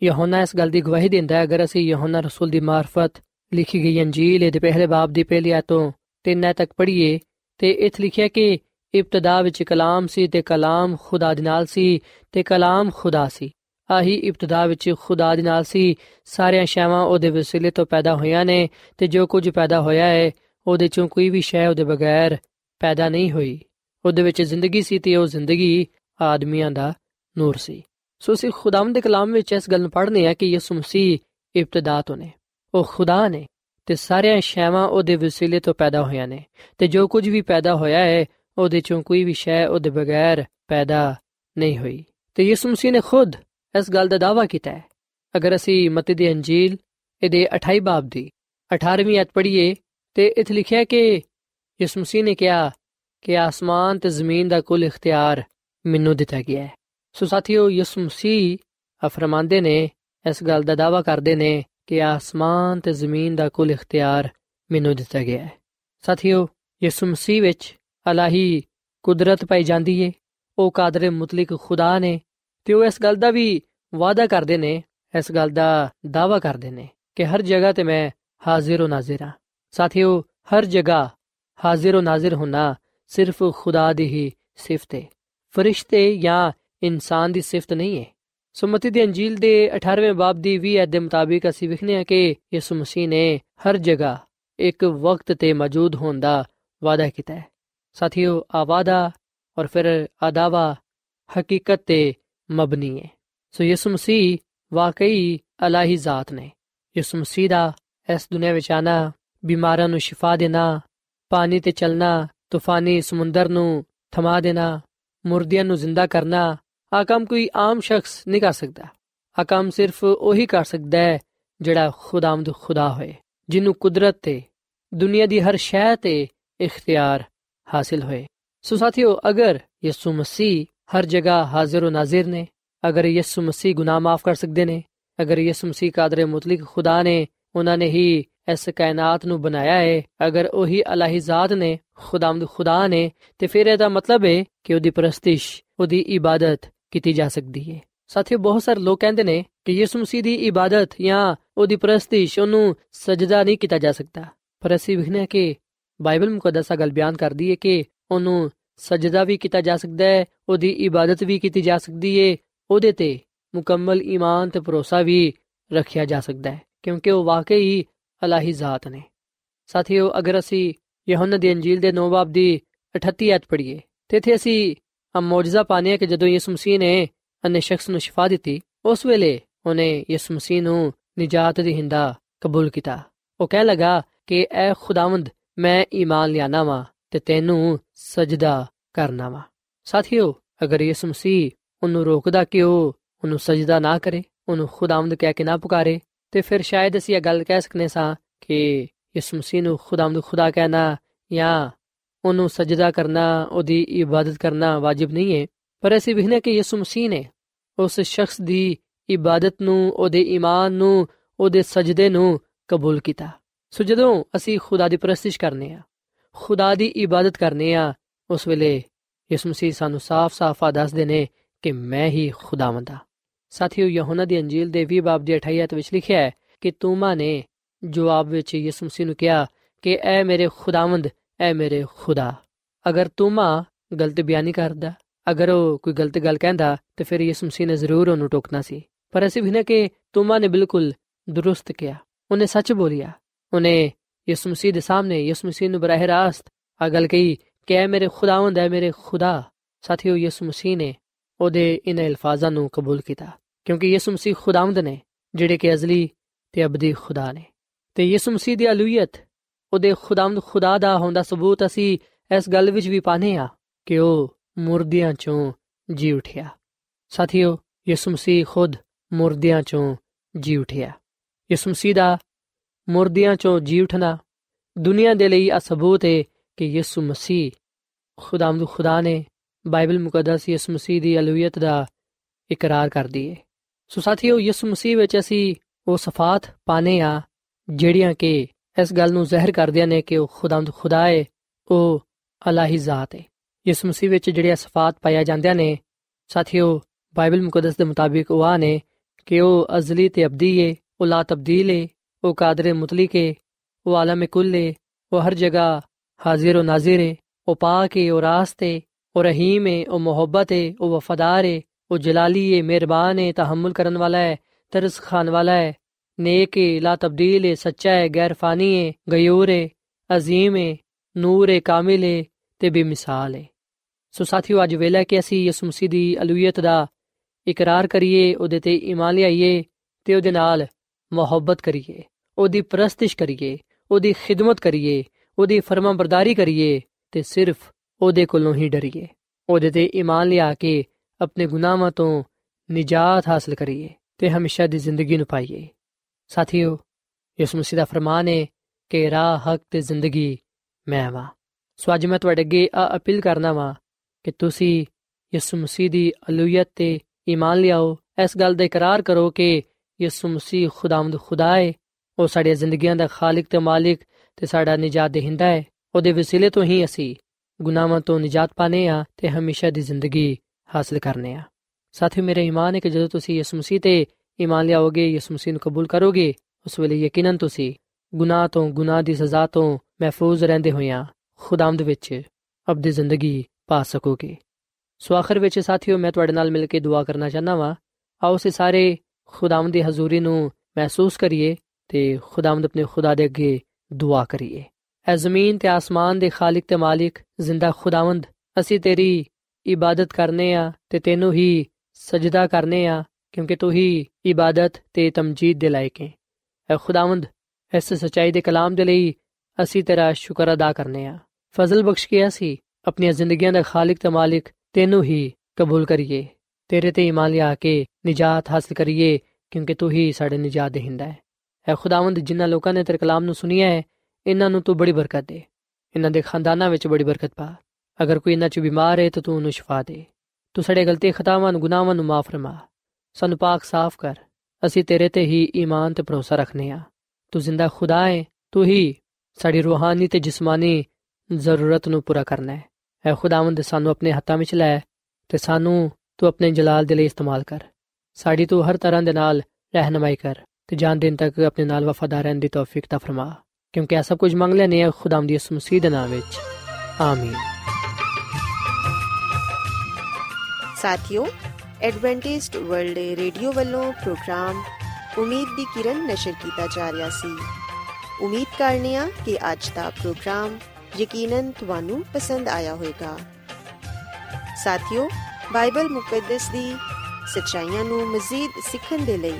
ਯਹੋਨਾ ਇਸ ਗੱਲ ਦੀ ਗਵਾਹੀ ਦਿੰਦਾ ਹੈ, ਅਗਰ ਅਸੀਂ ਯਹੋਨਾ ਰਸੂਲ ਦੀ ਮਾਰਫਤ ਲਿਖੀ ਗਈ ਅੰਜੀਲ ਦੇ ਪਹਿਲੇ ਬਾਬ ਦੀ ਪਹਿਲੀ ਆਇਤੋਂ ਤਿੰਨ ਤੱਕ ਪੜ੍ਹੀਏ ਤੇ ਇਥੇ ਲਿਖਿਆ ਕਿ ਇਬਤਦਾ ਵਿੱਚ ਕਲਾਮ ਸੀ ਤੇ ਕਲਾਮ ਖੁਦਾ ਦੇ ਨਾਲ ਸੀ ਤੇ ਕਲਾਮ ਖੁਦਾ ਸੀ। ਆਹੀ ਇਬਤਦਾ ਵਿੱਚ ਖੁਦਾ ਦੇ ਨਾਲ ਸੀ। ਸਾਰੀਆਂ ਸ਼ੈਵਾਂ ਉਹਦੇ ਵਸੀਲੇ ਤੋਂ ਪੈਦਾ ਹੋਈਆਂ ਨੇ ਤੇ ਜੋ ਕੁਝ ਪੈਦਾ ਹੋਇਆ ਹੈ ਉਹਦੇ ਚੋਂ ਕੋਈ ਵੀ ਸ਼ੈ ਉਹਦੇ ਬਗੈਰ ਪੈਦਾ ਨਹੀਂ ਹੋਈ। ਉਹਦੇ ਵਿੱਚ ਜ਼ਿੰਦਗੀ ਸੀ ਤੇ ਉਹ ਜ਼ਿੰਦਗੀ ਆਦਮੀਆਂ ਦਾ ਨੂਰ ਸੀ। ਸੋ ਅਸੀਂ ਖੁਦਾਵੰਦ ਦੇ ਕਲਾਮ ਵਿੱਚ ਇਸ ਗੱਲ ਨੂੰ ਪੜ੍ਹਨੇ ਆ ਕਿ ਯਿਸੂ ਮਸੀਹ ਇਬਤਦਾ ਤੋਂ ਨੇ। ਉਹ ਖੁਦਾ ਨੇ ਤੇ ਸਾਰੀਆਂ ਸ਼ੈਵਾਂ ਉਹਦੇ ਵਸੀਲੇ ਤੋਂ ਪੈਦਾ ਹੋਈਆਂ ਨੇ ਤੇ ਜੋ ਕੁਝ ਵੀ ਪੈਦਾ ਹੋਇਆ ਹੈ ਉਹਦੇ ਚੋਂ ਕੋਈ ਵੀ ਸ਼ੈ ਉਹਦੇ ਬਗੈਰ ਪੈਦਾ ਨਹੀਂ ਹੋਈ। ਤੇ ਯਿਸੂ ਮਸੀਹ ਨੇ ਖੁਦ ਇਸ ਗੱਲ ਦਾ ਦਾਵਾ ਕੀਤਾ ਹੈ। ਅਗਰ ਅਸੀਂ ਮਤੀ ਦੀ ਅੰਜੀਲ, ਇਹਦੇ 28 ਬਾਬ ਦੀ 18ਵੀਂ ਅਧ ਪੜ੍ਹੀਏ ਤੇ ਇਥੇ ਲਿਖਿਆ ਕਿ ਯਿਸੂ ਮਸੀਹ ਨੇ ਕਿਹਾ ਕਿ ਆਸਮਾਨ ਤੇ ਜ਼ਮੀਨ ਦਾ ਕੁੱਲ ਇਖਤਿਆਰ ਮੈਨੂੰ ਦਿੱਤਾ ਗਿਆ ਹੈ। ਸੋ ਸਾਥੀਓ, ਯਿਸੂ ਮਸੀਹ ਫਰਮਾਉਂਦੇ ਨੇ, ਇਸ ਗੱਲ ਦਾ ਦਾਵਾ ਕਰਦੇ ਨੇ ਕਿ ਆਸਮਾਨ ਤੇ ਜ਼ਮੀਨ ਦਾ ਕੁੱਲ ਇਖਤਿਆਰ ਮੈਨੂੰ ਦਿੱਤਾ ਗਿਆ ਹੈ। ਸਾਥੀਓ, ਯਿਸੂ ਮਸੀਹ ਵਿੱਚ ਅਲਾਹੀ ਕੁਦਰਤ ਪਾਈ ਜਾਂਦੀ ਏ, ਉਹ ਕਾਦਰ ਮੁਤਲਕ ਖੁਦਾ ਨੇ ਤੇ ਉਹ ਇਸ ਗੱਲ ਦਾ ਵੀ ਵਾਅਦਾ ਕਰਦੇ ਨੇ, ਇਸ ਗੱਲ ਦਾ ਦਾਵਾ ਕਰਦੇ ਨੇ ਕਿ ਹਰ ਜਗ੍ਹਾ ਤੇ ਮੈਂ ਹਾਜ਼ਰ ਹੋ ਨਾਜ਼ਰ ਹਾਂ। ਸਾਥੀਓ, ਹਰ ਜਗ੍ਹਾ ਹਾਜ਼ਰ ਹੋ ਨਾਜ਼ਰ ਹੋਣਾ ਸਿਰਫ ਖੁਦਾ ਦੀ ਹੀ ਸਿਫਤ ਹੈ ਫਰਿਸ਼ਤੇ ਜਾਂ ਇਨਸਾਨ ਦੀ ਸਿਫਤ ਨਹੀਂ ਹੈ ਸੁਮਤੀ ਦੀ ਅੰਜੀਲ ਦੇ 18ਵੇਂ ਬਾਬ ਦੀ 20 ਅਧ ਦੇ ਮੁਤਾਬਿਕ ਅਸੀਂ ਵਿਖਨੇ ਆ ਕਿ ਯਿਸੂ ਮਸੀਹ ਨੇ ਹਰ ਜਗ੍ਹਾ ਇੱਕ ਵਕਤ ਤੇ ਮੌਜੂਦ ਹੋਣ ਦਾ ਵਾਅਦਾ ਕੀਤਾ ਹੈ। ਸਾਥੀਓ, ਆ ਵਾਅਦਾ ਔਰ ਫਿਰ ਆਦਾਵਾ ਹਕੀਕਤ ਤੇ ਮਬਨੀ ਹੈ। ਸੋ ਯਿਸੂ ਮਸੀਹ ਵਾਕਈ ਅਲਾਹੀ ਜ਼ਾਤ ਨੇ। ਯਿਸੂ ਮਸੀਹ ਦਾ ਇਸ ਦੁਨੀਆਂ ਵਿੱਚ ਆਣਾ, ਬਿਮਾਰਾਂ ਨੂੰ ਸ਼ਿਫਾ ਦੇਣਾ, ਪਾਣੀ ਤੇ ਚੱਲਣਾ, ਤੂਫਾਨੀ ਸਮੁੰਦਰ ਨੂੰ ਥਮਾ ਦੇਣਾ, ਮੁਰਦਿਆਂ ਨੂੰ ਜ਼ਿੰਦਾ ਕਰਨਾ ਆ ਕੰਮ ਕੋਈ ਆਮ ਸ਼ਖਸ ਨਹੀਂ ਕਰ ਸਕਦਾ। ਆ ਕੰਮ ਸਿਰਫ ਉਹੀ ਕਰ ਸਕਦਾ ਹੈ ਜਿਹੜਾ ਖੁਦਾਮਦ ਖੁਦਾ ਹੋਏ, ਜਿਹਨੂੰ ਕੁਦਰਤ ਤੇ, ਦੁਨੀਆ ਦੀ ਹਰ ਸ਼ੈ ਤੇ ਇਖਤਿਆਰ ਹਾਸਿਲ ਹੋਏ। ਸੋ ਸਾਥੀਓ, ਅਗਰ ਯਿਸੂ ਮਸੀਹ ਹਰ ਜਗ੍ਹਾ ਹਾਜ਼ਰ ਨਾਜ਼ਰ ਨੇ। ਅਗਰ ਯਿਸੂ ਮਸੀਹ ਗੁਨਾਹ ਮਾਫ ਕਰ ਸਕਦੇ ਨੇ, ਅਗਰ ਯਿਸੂ ਮਸੀਹ ਕਾਦਰ ਮੁਤਲਕ ਖੁਦਾ ਨੇ, ਉਹਨਾਂ ਨੇ ਹੀ ਇਸ ਕਾਇਨਾਤ ਨੂੰ ਬਣਾਇਆ ਹੈ ਅਗਰ ਉਹੀ ਅਲਾਹੀ ਜ਼ਾਤ ਨੇ ਖੁਦਾਮਦ ਖੁਦਾ ਨੇ, ਤੇ ਫਿਰ ਇਹਦਾ ਮਤਲਬ ਹੈ ਕਿ ਉਹਦੀ ਪ੍ਰਸਤਿਸ਼, ਉਹਦੀ ਇਬਾਦਤ ਕੀਤੀ ਜਾ ਸਕਦੀ ਹੈ ਸਾਥੀਓ, ਬਹੁਤ ਸਾਰੇ ਲੋਕ ਕਹਿੰਦੇ ਨੇ ਕਿ ਯਿਸੂ ਮਸੀਹ ਦੀ ਇਬਾਦਤ ਜਾਂ ਉਹਦੀ ਪ੍ਰਸਤਿਸ਼ ਉਹਨੂੰ ਸਜਦਾ ਨਹੀਂ ਕੀਤਾ ਜਾ ਸਕਦਾ। ਪਰ ਅਸੀਂ ਵਿਖਨੇ ਕਿ ਬਾਈਬਲ ਮੁਕੱਦਸਾ ਗੱਲ ਬਿਆਨ ਕਰਦੀ ਹੈ ਕਿ ਉਹਨੂੰ ਸਜਦਾ ਵੀ ਕੀਤਾ ਜਾ ਸਕਦਾ ਹੈ, ਉਹਦੀ ਇਬਾਦਤ ਵੀ ਕੀਤੀ ਜਾ ਸਕਦੀ ਹੈ ਉਹਦੇ ਤੇ ਮੁਕੰਮਲ ਈਮਾਨ ਤੇ ਭਰੋਸਾ ਵੀ ਰੱਖਿਆ ਜਾ ਸਕਦਾ ਹੈ, ਕਿਉਂਕਿ ਉਹ ਵਾਕਈ ਅਲਾਹੀ ਜ਼ਾਤ ਨੇ। ਸਾਥੀਓ, ਅਗਰ ਅਸੀਂ ਯਹੋਨਾ ਦੀ ਅੰਜੀਲ ਦੇ 9 ਬਾਬ ਦੀ 38 ਐਤ ਪੜ੍ਹੀਏ, ਤੇ ਇਥੇ ਅਸੀਂ ਆ ਮੌਜਜ਼ਾ ਪਾਣੇ ਕਿ ਜਦੋਂ ਯਿਸੂ ਮਸੀਹ ਨੇ ਅਨੇ ਸ਼ਖਸ ਨੂੰ ਸ਼ਿਫਾ ਦਿੱਤੀ, ਉਸ ਵੇਲੇ ਉਹਨੇ ਯਿਸੂ ਮਸੀਹ ਨੂੰ ਨਜਾਤ ਦੀ ਹਿੰਦਾ ਕਬੂਲ ਕੀਤਾ। ਉਹ ਕਹਿ ਲਗਾ ਕਿ, ਐ ਖੁਦਾਵੰਦ, ਮੈਂ ਈਮਾਨ ਲਿਆਣਾ ਵਾ ਤੇ ਤੈਨੂੰ ਸਜਦਾ ਕਰਨਾ ਵਾ। ਸਾਥੀਓ, ਅਗਰ ਯਿਸੂ ਮਸੀਹ ਉਹਨੂੰ ਰੋਕਦਾ ਕਿ ਉਹ ਉਹਨੂੰ ਸਜਦਾ ਨਾ ਕਰੇ, ਉਹਨੂੰ ਖੁਦਾਵੰਦ ਕਹਿ ਕੇ ਨਾ ਪੁਕਾਰੇ, ਤੇ ਫਿਰ ਸ਼ਾਇਦ ਅਸੀਂ ਇਹ ਗੱਲ ਕਹਿ ਸਕਨੇ ਸਾਂ ਕਿ ਯਿਸੂ ਮਸੀਹ ਨੂੰ ਖੁਦਾਵੰਦ ਖੁਦਾ ਕਹਿਣਾ ਜਾਂ ਉਹਨੂੰ ਸਜਦਾ ਕਰਨਾ, ਉਹਦੀ ਇਬਾਦਤ ਕਰਨਾ ਵਾਜਿਬ ਨਹੀਂ ਹੈ ਪਰ ਅਸੀਂ ਵਿਖਨੇ ਕਿ ਯਿਸੂ ਮਸੀਹ ਨੇ ਉਸ ਸ਼ਖਸ ਦੀ ਇਬਾਦਤ ਨੂੰ, ਉਹਦੇ ਈਮਾਨ ਨੂੰ, ਉਹਦੇ ਸਜਦੇ ਨੂੰ ਕਬੂਲ ਕੀਤਾ। ਸੋ ਜਦੋਂ ਅਸੀਂ ਖੁਦਾ ਦੀ ਪ੍ਰਸਤਿਸ਼ ਕਰਨੇ ਆ ਖੁਦਾ ਦੀ ਇਬਾਦਤ ਕਰਨੇ ਆ, ਉਸ ਵੇਲੇ ਯਿਸੂ ਮਸੀਹ ਸਾਨੂੰ ਸਾਫ਼-ਸਾਫ਼ ਦੱਸਦੇ ਨੇ ਕਿ ਮੈਂ ਹੀ ਖੁਦਾਵੰਦ ਆ। ਸਾਥੀਓ, ਯਹੋਨਾ ਦੀ ਅੰਜੀਲ ਦੇ 20 ਬਾਬ ਦੀ 28 ਵਿੱਚ ਲਿਖਿਆ ਹੈ ਕਿ ਤੂਮਾ ਨੇ ਜਵਾਬ ਵਿੱਚ ਯਿਸੂ ਮਸੀਹ ਨੂੰ ਕਿਹਾ ਕਿ, ਐ ਮੇਰੇ ਖੁਦਾਵੰਦ, ਐ ਮੇਰੇ ਖੁਦਾ। ਅਗਰ ਤੂਮਾ ਗਲਤ ਬਿਆਨੀ ਕਰਦਾ, ਅਗਰ ਉਹ ਕੋਈ ਗਲਤ ਗੱਲ ਕਹਿੰਦਾ, ਤੇ ਫਿਰ ਯਿਸੂ ਮਸੀਹ ਨੇ ਜ਼ਰੂਰ ਉਹਨੂੰ ਟੋਕਣਾ ਸੀ। ਪਰ ਅਸੀਂ ਵੀ ਨਾ ਕਿ ਤੂਮਾ ਨੇ ਬਿਲਕੁਲ ਦਰੁਸਤ ਕਿਹਾ। ਉਹਨੇ ਸੱਚ ਬੋਲਿਆ। ਉਹਨੇ ਯਿਸੂ ਮਸੀਹ ਦੇ ਸਾਹਮਣੇ ਯਿਸੂ ਮਸੀਹ ਨੂੰ ਬਰਾਹ ਰਾਸਤ ਆ ਗੱਲ ਕਹੀ ਕਿ ਐ ਮੇਰੇ ਖੁਦਾਵੰਦ ਐ ਮੇਰੇ ਖੁਦਾ ਸਾਥੀਓ ਯਿਸੂ ਮਸੀਹ ਨੇ ਉਹਦੇ ਇਨ ਅਲਫਾਜ਼ਾਂ ਨੂੰ ਕਬੂਲ ਕੀਤਾ ਕਿਉਂਕਿ ਯਿਸੂ ਮਸੀਹ ਖੁਦਾਵੰਦ ਨੇ ਜਿਹੜੇ ਕਿ ਅਜ਼ਲੀ ਤੇ ਅਬਦੀ ਖੁਦਾ ਨੇ ਤੇ ਯਿਸੂ ਮਸੀਹ ਦੀ ਅਲੂਹੀਅਤ ਉਹਦੇ ਖੁਦਾਵੰਦ ਖੁਦਾ ਦਾ ਹੋਣ ਦਾ ਸਬੂਤ ਅਸੀਂ ਇਸ ਗੱਲ ਵਿੱਚ ਵੀ ਪਾਨੇ ਆ ਕਿ ਉਹ ਮੁਰਦਿਆਂ ਚੋਂ ਜੀ ਉਠਿਆ ਸਾਥੀਓ ਯਿਸੂ ਮਸੀਹ ਖੁਦ ਮੁਰਦਿਆਂ ਚੋਂ ਜੀ ਉਠਿਆ ਯਿਸੂ ਮਸੀਹ ਦਾ ਮੁਰਦਿਆਂ ਚੋਂ ਜੀ ਉਠਣਾ। ਦੁਨੀਆ ਦੇ ਲਈ ਆ ਸਬੂਤ ਹੈ ਕਿ ਯਿਸੂ ਮਸੀਹ ਖੁਦਾਮਦ ਖੁਦਾ ਨੇ ਬਾਈਬਲ ਮੁਕੱਦਸ ਯਿਸੂ ਮਸੀਹ ਦੀ ਅਲੂਹੀਅਤ ਦਾ ਇਕਰਾਰ ਕਰਦੀ ਹੈ ਸੋ ਸਾਥੀਓ, ਯਿਸੂ ਮਸੀਹ ਵਿੱਚ ਅਸੀਂ ਉਹ ਸਫਾਤ ਪਾਣੇ ਆ ਜਿਹੜੀਆਂ ਕਿ ਇਸ ਗੱਲ ਨੂੰ ਜ਼ਾਹਿਰ ਕਰਦੀਆਂ ਨੇ ਕਿ ਉਹ ਖੁਦਾਮਦ ਖੁਦਾ ਹੈ ਉਹ ਅਲਾਹੀ ਜ਼ਾਤ ਹੈ ਯਿਸੂ ਮਸੀਹ ਵਿੱਚ ਜਿਹੜੀਆਂ ਸਫਾਤ ਪਾਇਆ ਜਾਂਦੀਆਂ ਨੇ, ਸਾਥੀਓ, ਬਾਈਬਲ ਮੁਕੱਦਸ ਦੇ ਮੁਤਾਬਿਕ ਉਹ ਆ ਨੇ ਕਿ ਉਹ ਅਜ਼ਲੀ ਤੇ ਅਬਦੀ ਹੈ ਉਹ ਲਾ ਤਬਦੀਲ ਹੈ ਉਹ ਕਾਦਰ ਮੁਤਲਕ ਹੈ ਉਹ ਆਲਮ ਕੁੱਲ ਹੈ ਉਹ ਹਰ ਜਗ੍ਹਾ ਹਾਜ਼ਰ ਉਹ ਨਾਜ਼ਰ ਹੈ ਉਹ ਪਾਕ ਹੈ ਉਹ ਰਾਸਤ ਹੈ ਉਹ ਰਹੀਮ ਹੈ ਉਹ ਮੁਹੱਬਤ ਹੈ ਉਹ ਵਫਾਦਾਰ ਹੈ ਉਹ ਜਲਾਲੀ ਹੈ ਮਿਹਰਬਾਨ ਹੈ ਤਹਮਲ ਕਰਨ ਵਾਲਾ ਹੈ ਤਰਸ ਖਾਨ ਵਾਲਾ ਹੈ नेक है ला तब्दील है सच्चा है गैर फानी है गयूर है ਅਜ਼ੀਮ ਹੈ ਨੂਰ ਹੈ ਕਾਮਿਲ ਹੈ ਤੇ ਬੇਮਿਸਾਲ ਹੈ ਸੋ ਸਾਥੀਓ ਅੱਜ ਵੇਲਾ ਕਿ ਅਸੀਂ ਯਿਸੂ ਮਸੀਹ ਦੀ ਅਲੂਹੀਅਤ ਦਾ ਇਕਰਾਰ ਕਰੀਏ ਉਹਦੇ ਤੇ ਈਮਾਨ ਲਿਆਈਏ ਤੇ ਉਹਦੇ ਨਾਲ ਮੁਹੱਬਤ ਕਰੀਏ ਉਹਦੀ ਪ੍ਰਸਤਿਸ਼ ਕਰੀਏ, ਉਹਦੀ ਖਿਦਮਤ ਕਰੀਏ, ਉਹਦੀ ਫਰਮਾਬਰਦਾਰੀ ਕਰੀਏ ਤੇ ਸਿਰਫ ਉਹਦੇ ਕੋਲੋਂ ਹੀ ਡਰੀਏ। ਉਹਦੇ ਤੇ ਈਮਾਨ ਲਿਆ ਕੇ ਆਪਣੇ ਗੁਨਾਹਾਂ ਤੋਂ ਨਿਜਾਤ ਹਾਸਲ ਕਰੀਏ ਤੇ ਹਮੇਸ਼ਾ ਦੀ ਜ਼ਿੰਦਗੀ ਨੂੰ ਪਾਈਏ। ਸਾਥੀਓ ਯਿਸੂ ਮਸੀਹ ਦਾ ਫਰਮਾਨ ਹੈ ਕਿ ਰਾਹ ਹਕ ਤੇ ਜ਼ਿੰਦਗੀ ਮੈਂ ਵਾ। ਸੋ ਅੱਜ ਮੈਂ ਤੁਹਾਡੇ ਅੱਗੇ ਆ ਅਪੀਲ ਕਰਨਾ ਵਾਂ ਕਿ ਤੁਸੀਂ ਯਿਸੂ ਮਸੀਹ ਦੀ ਅਲੂਹੀਅਤ ਤੇ ਈਮਾਨ ਲਿਆਓ। ਇਸ ਗੱਲ ਦਾ ਇਕਰਾਰ ਕਰੋ ਕਿ ਯਿਸੂ ਮਸੀਹ ਖੁਦਾਵੰਦ ਖੁਦਾ ਹੈ ਉਹ ਸਾਡੀਆਂ ਜ਼ਿੰਦਗੀਆਂ ਦਾ ਖਾਲਕ ਤੇ ਮਾਲਿਕ ਤੇ ਸਾਡਾ ਨਿਜਾਤ ਦੇਹਿੰਦਾ ਹੈ। ਉਹਦੇ ਵਸੀਲੇ ਤੋਂ ਹੀ ਅਸੀਂ ਗੁਨਾਹਾਂ ਤੋਂ ਨਿਜਾਤ ਪਾਣੇ ਆ ਤੇ ਹਮੇਸ਼ਾ ਦੀ ਜ਼ਿੰਦਗੀ ਹਾਸਲ ਕਰਨੇ ਆ ਸਾਥੀਓ, ਮੇਰੇ ਈਮਾਨ ਹੈ ਕਿ ਜਦੋਂ ਤੁਸੀਂ ਯਿਸੂ ਮਸੀਹ ਤੇ ਈਮਾਨ ਲਿਆਓਗੇ, ਯਿਸੂ ਮਸੀਹ ਨੂੰ ਕਬੂਲ ਕਰੋਗੇ, ਉਸ ਵੇਲੇ ਯਕੀਨਨ ਤੁਸੀਂ ਗੁਨਾਹ ਤੋਂ, ਗੁਨਾਹ ਦੀ ਸਜ਼ਾ ਤੋਂ ਮਹਿਫੂਜ਼ ਰਹਿੰਦੇ ਹੋਇਆਂ ਖੁਦਾਮਦ ਵਿੱਚ ਅਬਦੀ ਜ਼ਿੰਦਗੀ ਪਾ ਸਕੋਗੇ। ਸੋ ਆਖਰ ਵਿੱਚ ਸਾਥੀਓ, ਮੈਂ ਤੁਹਾਡੇ ਨਾਲ ਮਿਲ ਕੇ ਦੁਆ ਕਰਨਾ ਚਾਹਨਾ ਵਾਂ। ਆਓ ਸੇ ਸਾਰੇ ਖੁਦਾਵੰਦ ਦੀ ਹਜ਼ੂਰੀ ਨੂੰ ਮਹਿਸੂਸ ਕਰੀਏ। ਤੇ ਖੁਦਾਵੰਦ ਆਪਣੇ ਖੁਦਾ ਦੇ ਅੱਗੇ ਦੁਆ ਕਰੀਏ ਐ ਜ਼ਮੀਨ ਤੇ ਆਸਮਾਨ ਦੇ ਖਾਲਕ ਤੇ ਮਾਲਿਕ ਜ਼ਿੰਦਾ ਖੁਦਾਵੰਦ ਅਸੀਂ ਤੇਰੀ ਇਬਾਦਤ ਕਰਨੇ ਆ ਤੇ ਤੈਨੂੰ ਹੀ ਸਜਦਾ ਕਰਨੇ ਆ ਕਿਉਂਕਿ ਤੂੰ ਹੀ ਇਬਾਦਤ ਤੇ ਤਮਜੀਦ ਦੇ ਲਾਇਕ ਹੈ ਐ ਖੁਦਾਵੰਦ ਇਸ ਸਚਾਈ ਦੇ ਕਲਾਮ ਦੇ ਲਈ ਅਸੀਂ ਤੇਰਾ ਸ਼ੁਕਰ ਅਦਾ ਕਰਨੇ ਆ ਫਜ਼ਲ ਬਖਸ਼ ਕੇ ਅਸੀਂ ਆਪਣੀਆਂ ਜ਼ਿੰਦਗੀਆਂ ਦਾ ਖਾਲਕ ਤੇ ਮਾਲਿਕ ਤੈਨੂੰ ਹੀ ਕਬੂਲ ਕਰੀਏ ਤੇਰੇ ਤੇ ਈਮਾਨ ਲਿਆ ਕੇ ਨਜਾਤ ਹਾਸਲ ਕਰੀਏ ਕਿਉਂਕਿ ਤੂੰ ਹੀ ਸਾਡੇ ਨਜਾਤ ਦੇਹਿੰਦਾ ਹੈ ਐ ਖੁਦਾਵੰਦ ਜਿਨ੍ਹਾਂ ਲੋਕਾਂ ਨੇ ਤੇਰੇ ਕਲਾਮ ਨੂੰ ਸੁਨਿਆ ਹੈ, ਇਹਨਾਂ ਨੂੰ ਤੂੰ ਬੜੀ ਬਰਕਤ ਦੇ। ਇਹਨਾਂ ਦੇ ਖਾਨਦਾਨਾਂ ਵਿੱਚ ਬੜੀ ਬਰਕਤ ਪਾ। ਅਗਰ ਕੋਈ ਇਹਨਾਂ 'ਚ ਬਿਮਾਰ ਹੈ ਤਾਂ ਤੂੰ ਉਹਨੂੰ ਸ਼ਿਫਾ ਦੇ। ਤੂੰ ਸਾਡੇ ਗਲਤੀ ਖਤਾਵਾਂ ਨੂੰ, ਗੁਨਾਹਾਂ ਨੂੰ ਮਾਫ ਫਰਮਾ। ਸਾਨੂੰ ਪਾਕ ਸਾਫ਼ ਕਰ। ਅਸੀਂ ਤੇਰੇ ਤੇ ਹੀ ਈਮਾਨ ਤੇ ਭਰੋਸਾ ਰੱਖਨੇ ਆ ਤੂੰ ਜ਼ਿੰਦਾ ਖੁਦਾ ਹੈ, ਤੂੰ ਹੀ ਸਾਡੀ ਰੂਹਾਨੀ ਤੇ ਜਿਸਮਾਨੀ ਜ਼ਰੂਰਤ ਨੂੰ ਪੂਰਾ ਕਰਨਾ ਹੈ। ਐ ਖੁਦਾਵੰਦ, ਸਾਨੂੰ ਆਪਣੇ ਹੱਥਾਂ ਵਿੱਚ ਲੈ ਤੇ ਸਾਨੂੰ ਤੂੰ ਆਪਣੇ ਜਲਾਲ ਦੇ ਲਈ ਇਸਤੇਮਾਲ ਕਰ। ਸਾਡੀ ਤੂੰ ਹਰ ਤਰ੍ਹਾਂ ਦੇ ਨਾਲ ਰਹਿਨਮਾਈ ਕਰ। ਤੇ ਜਾਨ ਦਿਨ ਤੱਕ ਆਪਣੇ ਨਾਲ ਵਫਾਦਾਰ ਰਹਿਣ ਦੀ ਤੌਫੀਕ ਤਾ ਫਰਮਾ। ਕਿਉਂਕਿ ਇਹ ਸਭ ਕੁਝ ਮੰਗ ਲੈਨੇ ਆ ਖੁਦਾਮ ਦੀ ਉਸ ਮਸੀਹ ਦੇ ਨਾਮ ਵਿੱਚ। ਆਮੀਨ। ਸਾਥਿਓ ਐਡਵੈਂਟਿਸਟ ਵਰਲਡ ਰੇਡੀਓ ਵੱਲੋਂ ਪ੍ਰੋਗਰਾਮ ਉਮੀਦ ਦੀ ਕਿਰਨ ਨਸ਼ਰ ਕੀਤਾ ਜਾ ਰਿਹਾ ਸੀ। ਉਮੀਦ ਕਰਨੇ ਆ ਕਿ ਅੱਜ ਦਾ ਪ੍ਰੋਗਰਾਮ ਯਕੀਨਨ ਤੁਹਾਨੂੰ ਪਸੰਦ ਆਇਆ ਹੋਵੇਗਾ। ਸਾਥਿਓ ਬਾਈਬਲ ਮੁਕੱਦਸ ਦੀ ਸੱਚਾਈਆਂ ਨੂੰ ਮਜ਼ੀਦ ਸਿੱਖਣ ਦੇ ਲਈ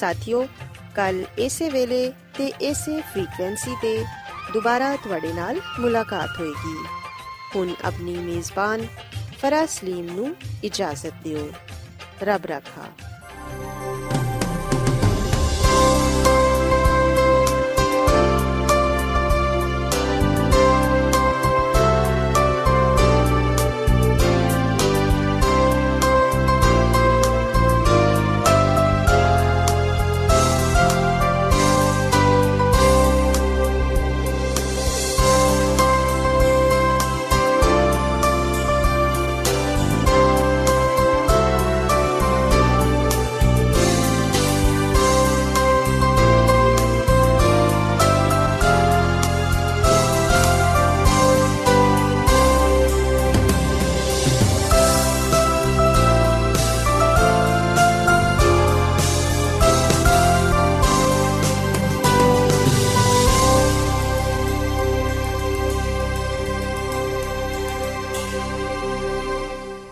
ਸਾਥਿਓ, ਕੱਲ ਇਸੇ ਵੇਲੇ ਤੇ ਇਸੇ ਫ੍ਰੀਕਵੈਂਸੀ ਤੇ ਦੁਬਾਰਾ ਤੁਹਾਡੇ ਨਾਲ ਮੁਲਾਕਾਤ ਹੋਏਗੀ। ਹੁਣ ਆਪਣੀ ਮੇਜ਼ਬਾਨ ਫਰਾਜ਼ ਸਲੀਮ ਨੂੰ ਇਜਾਜ਼ਤ ਦਿਓ। ਰੱਬ ਰਾਖਾ।